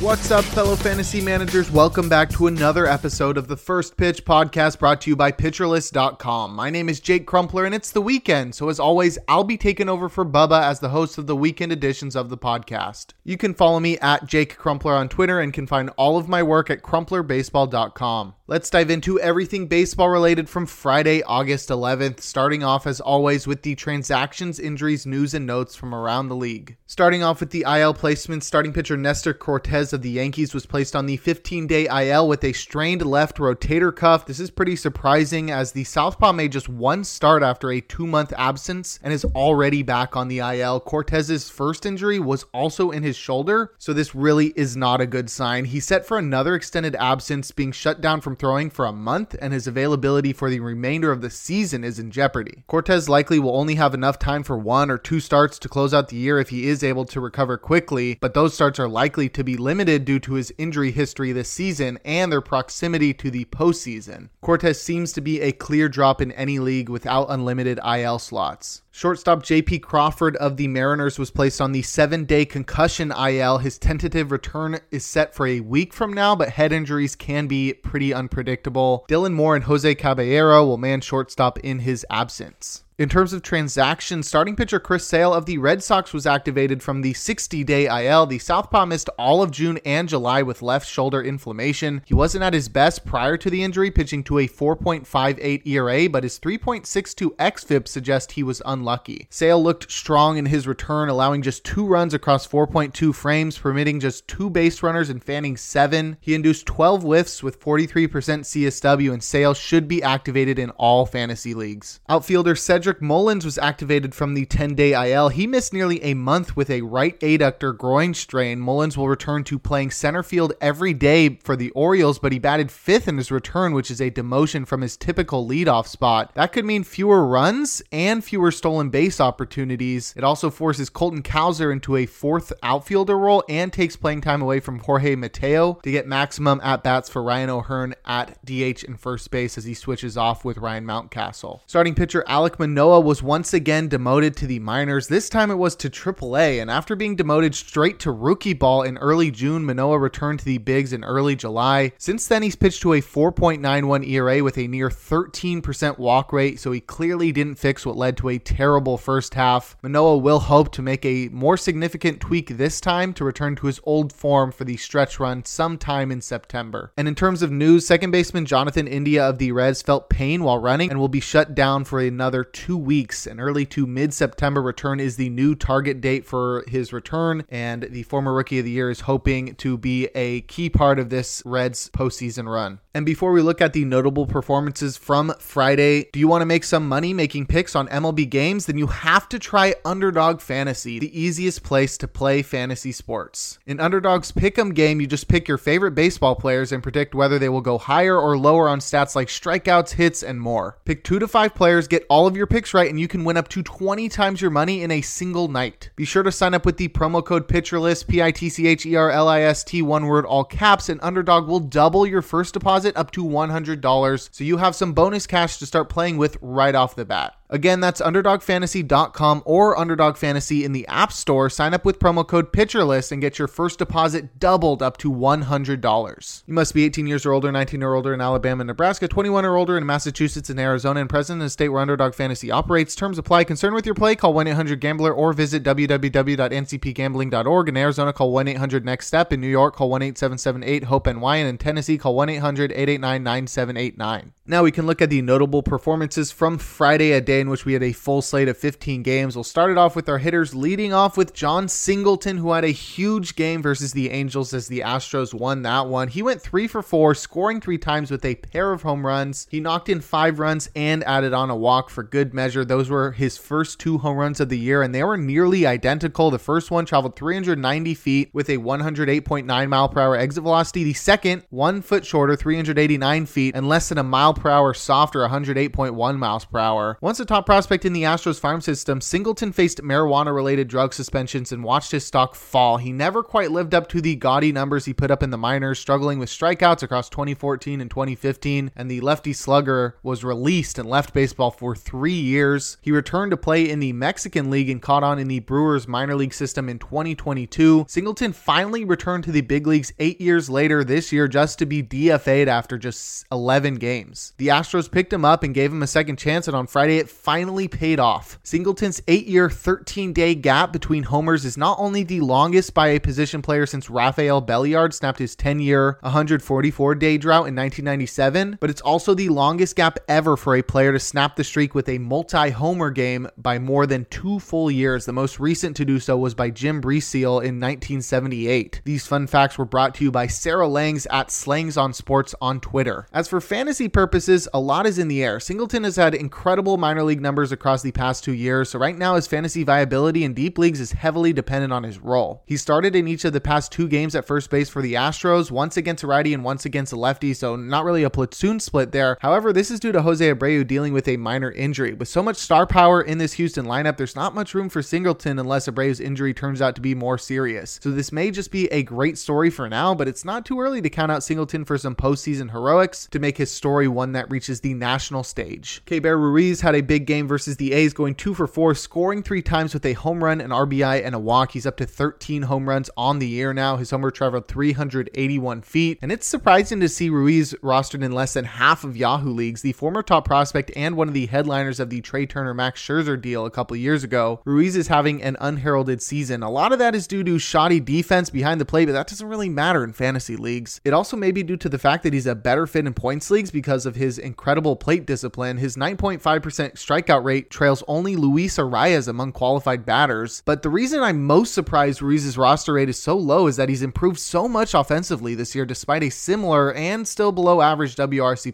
What's up, fellow fantasy managers? Welcome back to another episode of the First Pitch podcast brought to you by PitcherList.com. My name is Jake Crumpler, and it's the weekend, so as always, I'll be taking over for Bubba as the host of the weekend editions of the podcast. You can follow me at Jake Crumpler on Twitter and can find all of my work at CrumplerBaseball.com. Let's dive into everything baseball related from Friday, August 11th, starting off as always with the transactions, injuries, news, and notes from around the league. Starting off with the IL placements, starting pitcher Nestor Cortes of the Yankees was placed on the 15 day IL with a strained left rotator cuff. This is pretty surprising as the Southpaw made just one start after a two month absence and is already back on the IL. Cortes's first injury was also in his shoulder, so this really is not a good sign. He's set for another extended absence, being shut down from throwing for a month, and his availability for the remainder of the season is in jeopardy. Cortes likely will only have enough time for one or two starts to close out the year if he is able to recover quickly, but those starts are likely to be limited due to his injury history this season and their proximity to the postseason. Cortes seems to be a clear drop in any league without unlimited IL slots. Shortstop JP Crawford of the Mariners was placed on the seven day concussion IL. His tentative return is set for a week from now, but head injuries can be pretty unpredictable. Dylan Moore and Jose Caballero will man shortstop in his absence. In terms of transactions, starting pitcher Chris Sale of the Red Sox was activated from the 60 day IL. The Southpaw missed all of June and July with left shoulder inflammation. He wasn't at his best prior to the injury, pitching to a 4.58 ERA, but his 3.62 xFIP suggests he was unlucky. Sale looked strong in his return, allowing just two runs across 4.2 frames, permitting just two base runners and fanning seven. He induced 12 whiffs with 43% CSW, and Sale should be activated in all fantasy leagues. Outfielder Cedric Mullins was activated from the 10 day IL. He missed nearly a month with a right adductor groin strain. Mullins will return to playing center field every day for the Orioles, but he batted fifth in his return, which is a demotion from his typical leadoff spot. That could mean fewer runs and fewer stolen base opportunities. It also forces Colton Cowser into a fourth outfielder role and takes playing time away from Jorge Mateo to get maximum at bats for Ryan O'Hearn at DH and first base as he switches off with Ryan Mountcastle. Starting pitcher Alek Manoah was once again demoted to the minors. This time it was to AAA, and after being demoted straight to rookie ball in early June, Manoah returned to the bigs in early July. Since then, he's pitched to a 4.91 ERA with a near 13% walk rate, so he clearly didn't fix what led to a terrible first half. Manoah will hope to make a more significant tweak this time to return to his old form for the stretch run sometime in September. And in terms of news, second baseman Jonathan India of the Reds felt pain while running and will be shut down for another two weeks. An early to mid September return is the new target date for his return, and the former rookie of the year is hoping to be a key part of this Reds postseason run. And before we look at the notable performances from Friday, do you want to make some money making picks on MLB games? Then you have to try Underdog Fantasy, the easiest place to play fantasy sports. In Underdog's Pick'em game, you just pick your favorite baseball players and predict whether they will go higher or lower on stats like strikeouts, hits, and more. Pick two to five players, get all of your picks right, and you can win up to 20 times your money in a single night. Be sure to sign up with the promo code PITCHERLIST, P I T C H E R L I S T, one word, all caps, and Underdog will double your first deposit up to $100. So you have some bonus cash to start playing with right off the bat. Again, that's underdogfantasy.com or underdog fantasy in the App Store. Sign up with promo code PitcherList and get your first deposit doubled up to $100. You must be 18 years or older, 19 or older in Alabama Nebraska, 21 or older in Massachusetts and Arizona, and present in a state where Underdog Fantasy operates. Terms apply. Concern with your play? Call 1 800 Gambler or visit www.ncpgambling.org. In Arizona, call 1 800 Next Step. In New York, call 1 8778 HOPE NY. And in Tennessee, call 1 800 889 9789. Now we can look at the notable performances from Friday, a day day in which we had a full slate of 15 games. We'll start it off with our hitters, leading off with Jon Singleton, who had a huge game versus the Angels as the Astros won that one. He went three for four, scoring three times with a pair of home runs. He knocked in five runs and added on a walk for good measure. Those were his first two home runs of the year, and they were nearly identical. The first one traveled 390 feet with a 108.9 mile per hour exit velocity. The second, one foot shorter, 389 feet, and less than a mile per hour softer, 108.1 miles per hour. Once a top prospect in the Astros farm system, Singleton faced marijuana related drug suspensions and watched his stock fall. He never quite lived up to the gaudy numbers he put up in the minors, struggling with strikeouts across 2014 and 2015, and the lefty slugger was released and left baseball for three years. He returned to play in the Mexican League and caught on in the Brewers minor league system in 2022. Singleton finally returned to the big leagues eight years later this year just to be DFA'd after just 11 games. The Astros picked him up and gave him a second chance, and on Friday it finally paid off. Singleton's eight year, 13 day gap between homers is not only the longest by a position player since Rafael Belliard snapped his 10 year, 144 day drought in 1997, but it's also the longest gap ever for a player to snap the streak with a multi homer game by more than two full years. The most recent to do so was by Jim Breazeale in 1978. These fun facts were brought to you by Sarah Langs at Slangs on Sports on Twitter. As for fantasy purposes, a lot is in the air. Singleton has had incredible minor league numbers across the past two years, so right now his fantasy viability in deep leagues is heavily dependent on his role. He started in each of the past two games at first base for the Astros, once against a righty and once against a lefty, so not really a platoon split there. However, this is due to Jose Abreu dealing with a minor injury. With so much star power in this Houston lineup, there's not much room for Singleton unless Abreu's injury turns out to be more serious. So this may just be a great story for now, but it's not too early to count out Singleton for some postseason heroics to make his story one that reaches the national stage. Keibert Ruiz had a big game versus the A's, going two for four, scoring three times with a home run, an RBI, and a walk. He's up to 13 home runs on the year now. His homer traveled 381 feet, and it's surprising to see Ruiz rostered in less than half of Yahoo leagues. The former top prospect and one of the headliners of the Trea Turner Max Scherzer deal a couple years ago, Ruiz is having an unheralded season. A lot of that is due to shoddy defense behind the plate, but that doesn't really matter in fantasy leagues. It also may be due to the fact that he's a better fit in points leagues because of his incredible plate discipline. His 9.5% strikeout rate trails only Luis Arraez among qualified batters. But the reason I'm most surprised Ruiz's roster rate is so low is that he's improved so much offensively this year despite a similar and still below average WRC.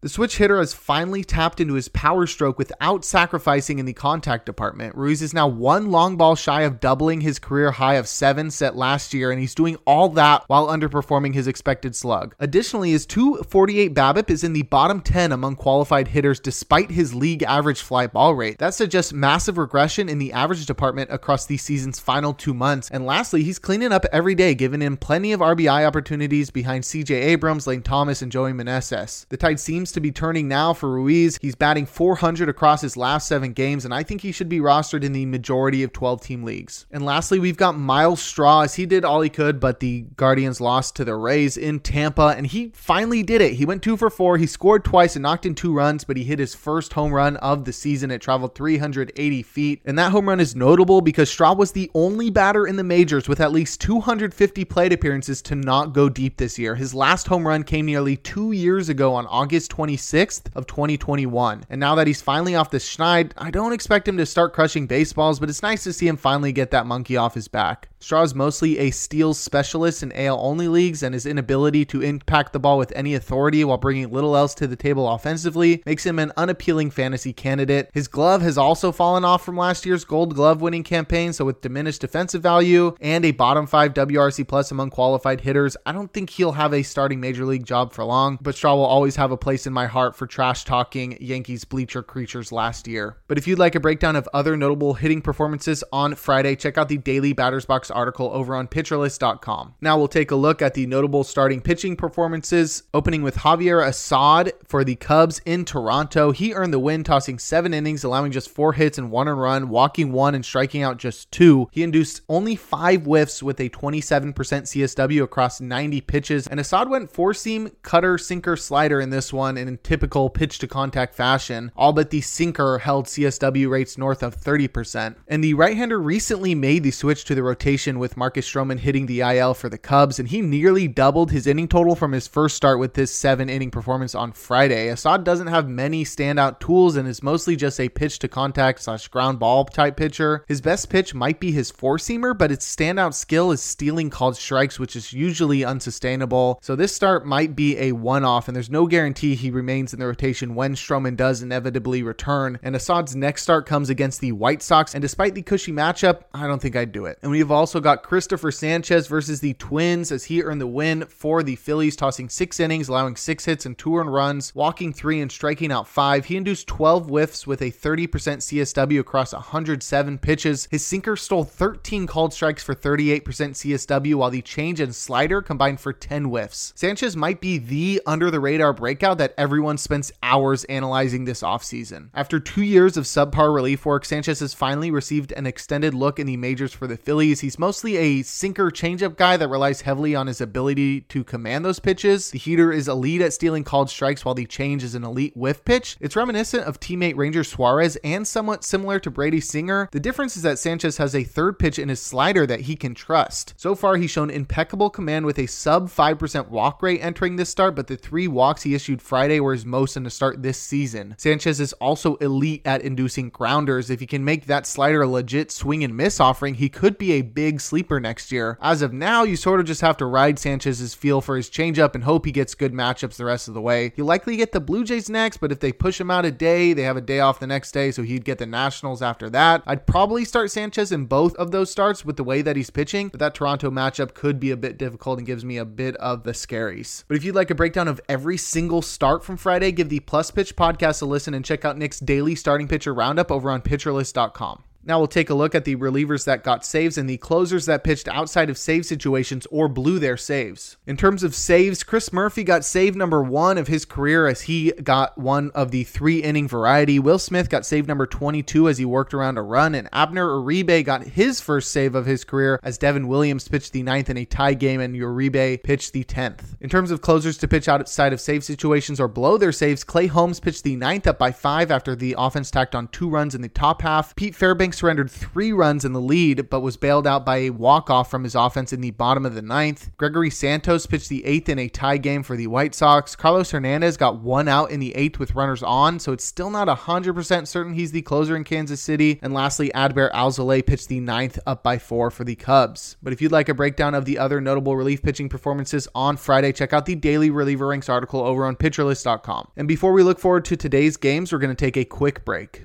The switch hitter has finally tapped into his power stroke without sacrificing in the contact department. Ruiz is now one long ball shy of doubling his career high of seven set last year, and he's doing all that while underperforming his expected slug. Additionally, his 248 BABIP is in the bottom 10 among qualified hitters despite his league average fly ball rate. That suggests massive regression in the average department across the season's final two months. And lastly, he's cleaning up every day, giving him plenty of RBI opportunities behind CJ Abrams, Lane Thomas, and Joey Meneses. The tide seems to be turning now for Ruiz. He's batting 400 across his last seven games, and I think he should be rostered in the majority of 12 team leagues. And lastly, we've got Myles Straw as he did all he could, but the Guardians lost to the Rays in Tampa, and he finally did it. He went two for four. He scored twice and knocked in two runs, but he hit his first home run of the season. It traveled 380 feet, and that home run is notable because Straw was the only batter in the majors with at least 250 plate appearances to not go deep this year. His last home run came nearly two years ago on August 26th of 2021, and now that he's finally off the schneid, I don't expect him to start crushing baseballs, but it's nice to see him finally get that monkey off his back. Straw is mostly a steals specialist in AL only leagues, and his inability to impact the ball with any authority while bringing little else to the table offensively makes him an unappealing fantasy candidate. His glove has also fallen off from last year's Gold Glove winning campaign, so with diminished defensive value and a bottom five WRC plus among qualified hitters, I don't think he'll have a starting major league job for long. But Straw will always have a place in my heart for trash talking Yankees bleacher creatures last year. But if you'd like a breakdown of other notable hitting performances on Friday, check out the daily batters box article over on pitcherlist.com. Now we'll take a look at the notable starting pitching performances, opening with Javier Assad for the Cubs in Toronto. He earned the win, tossing seven innings, allowing just four hits and one run, walking one and striking out just two. He induced only five whiffs with a 27% CSW across 90 pitches, and Assad went four seam, cutter, sinker, slider in this one in typical pitch to contact fashion, all but the sinker held CSW rates north of 30%. And the right hander recently made the switch to the rotation with Marcus Stroman hitting the IL for the Cubs, and he nearly doubled his inning total from his first start with this seven inning performance on Friday. Assad doesn't have many standout tools, and his Mostly just a pitch to contact slash ground ball type pitcher. His best pitch might be his four seamer, but its standout skill is stealing called strikes, which is usually unsustainable. So this start might be a one off, and there's no guarantee he remains in the rotation when Stroman does inevitably return. And Assad's next start comes against the White Sox, and despite the cushy matchup, I don't think I'd do it. And we've also got Cristopher Sanchez versus the Twins as he earned the win for the Phillies, tossing six innings, allowing six hits and two earned runs, walking three and striking out five. He induced 12 whiffs with a 30% CSW across 107 pitches. His sinker stole 13 called strikes for 38% CSW, while the change and slider combined for 10 whiffs. Sanchez might be the under the radar breakout that everyone spends hours analyzing this offseason. After two years of subpar relief work, Sanchez has finally received an extended look in the majors for the Phillies. He's mostly a sinker changeup guy that relies heavily on his ability to command those pitches. The heater is elite at stealing called strikes, while the change is an elite whiff pitch. It's reminiscent of teammate Ranger Suarez and somewhat similar to Brady Singer. The difference is that Sanchez has a third pitch in his slider that he can trust. So far, he's shown impeccable command with a sub 5% walk rate entering this start, but the three walks he issued Friday were his most in the start this season. Sanchez is also elite at inducing grounders. If he can make that slider a legit swing and miss offering, he could be a big sleeper next year. As of now, you sort of just have to ride Sanchez's feel for his changeup and hope he gets good matchups the rest of the way. He'll likely get the Blue Jays next, but if they push him out a day, they have a day off the next day, so he'd get the Nationals after that. I'd probably start Sanchez in both of those starts with the way that he's pitching, but that Toronto matchup could be a bit difficult and gives me a bit of the scaries. But if you'd like a breakdown of every single start from Friday, give the Plus Pitch podcast a listen and check out Nick's daily starting pitcher roundup over on pitcherlist.com. Now we'll take a look at the relievers that got saves and the closers that pitched outside of save situations or blew their saves. In terms of saves, Chris Murphy got save number one of his career as he got one of the three inning variety. Will Smith got save number 22 as he worked around a run, and Abner Uribe got his first save of his career as Devin Williams pitched the ninth in a tie game and Uribe pitched the 10th. In terms of closers to pitch outside of save situations or blow their saves, Clay Holmes pitched the ninth up by five after the offense tacked on two runs in the top half. Pete Fairbanks surrendered three runs in the lead, but was bailed out by a walk-off from his offense in the bottom of the ninth. Gregory Santos pitched the eighth in a tie game for the White Sox. Carlos Hernandez got one out in the eighth with runners on, so it's still not 100% certain he's the closer in Kansas City. And lastly, Adbert Alzolay pitched the ninth up by four for the Cubs. But if you'd like a breakdown of the other notable relief pitching performances on Friday, check out the daily reliever ranks article over on pitcherlist.com. And before we look forward to today's games, we're going to take a quick break.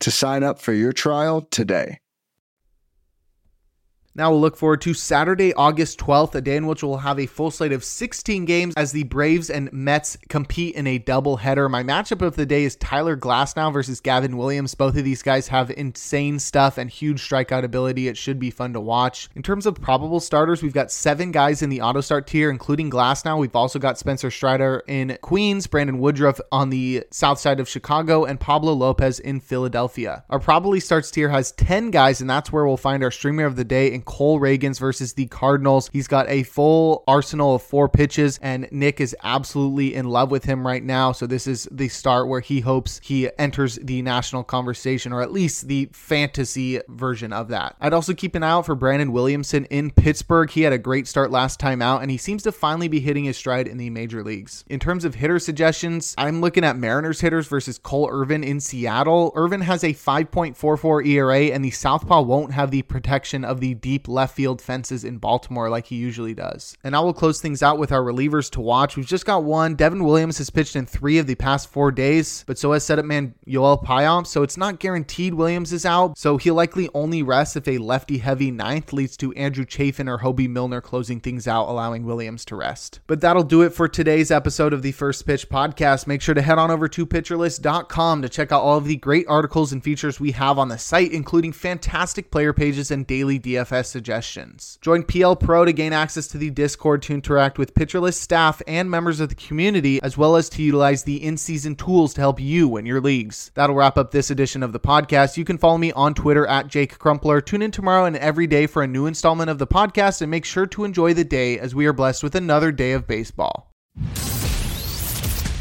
to sign up for your trial today. Now we'll look forward to Saturday, August 12th, a day in which we'll have a full slate of 16 games as the Braves and Mets compete in a doubleheader. My matchup of the day is Tyler Glasnow versus Gavin Williams. Both of these guys have insane stuff and huge strikeout ability. It should be fun to watch. In terms of probable starters, we've got seven guys in the auto start tier, including Glasnow. We've also got Spencer Strider in Queens, Brandon Woodruff on the south side of Chicago, and Pablo Lopez in Philadelphia. Our probably starts tier has 10 guys, and that's where we'll find our streamer of the day, Cole Ragans versus the Cardinals. He's got a full arsenal of four pitches, and Nick is absolutely in love with him right now. So this is the start where he hopes he enters the national conversation, or at least the fantasy version of that. I'd also keep an eye out for Brandon Williamson in Pittsburgh. He had a great start last time out, and he seems to finally be hitting his stride in the major leagues. In terms of hitter suggestions, I'm looking at Mariners hitters versus Cole Irvin in Seattle. Irvin has a 5.44 ERA, and the Southpaw won't have the protection of the D deep left field fences in Baltimore like he usually does. And I will close things out with our relievers to watch. We've just got one. Devin Williams has pitched in three of the past four days, but so has setup man Yoel Payamps. So it's not guaranteed Williams is out. So he'll likely only rest if a lefty heavy ninth leads to Andrew Chafin or Hobie Milner closing things out, allowing Williams to rest. But that'll do it for today's episode of the First Pitch podcast. Make sure to head on over to pitcherlist.com to check out all of the great articles and features we have on the site, including fantastic player pages and daily DFS suggestions. Join PL Pro to gain access to the Discord to interact with PitcherList staff and members of the community, as well as to utilize the in season tools to help you win your leagues. That'll wrap up this edition of the podcast. You can follow me on Twitter at Jake Crumpler. Tune in tomorrow and every day for a new installment of the podcast and make sure to enjoy the day as we are blessed with another day of baseball.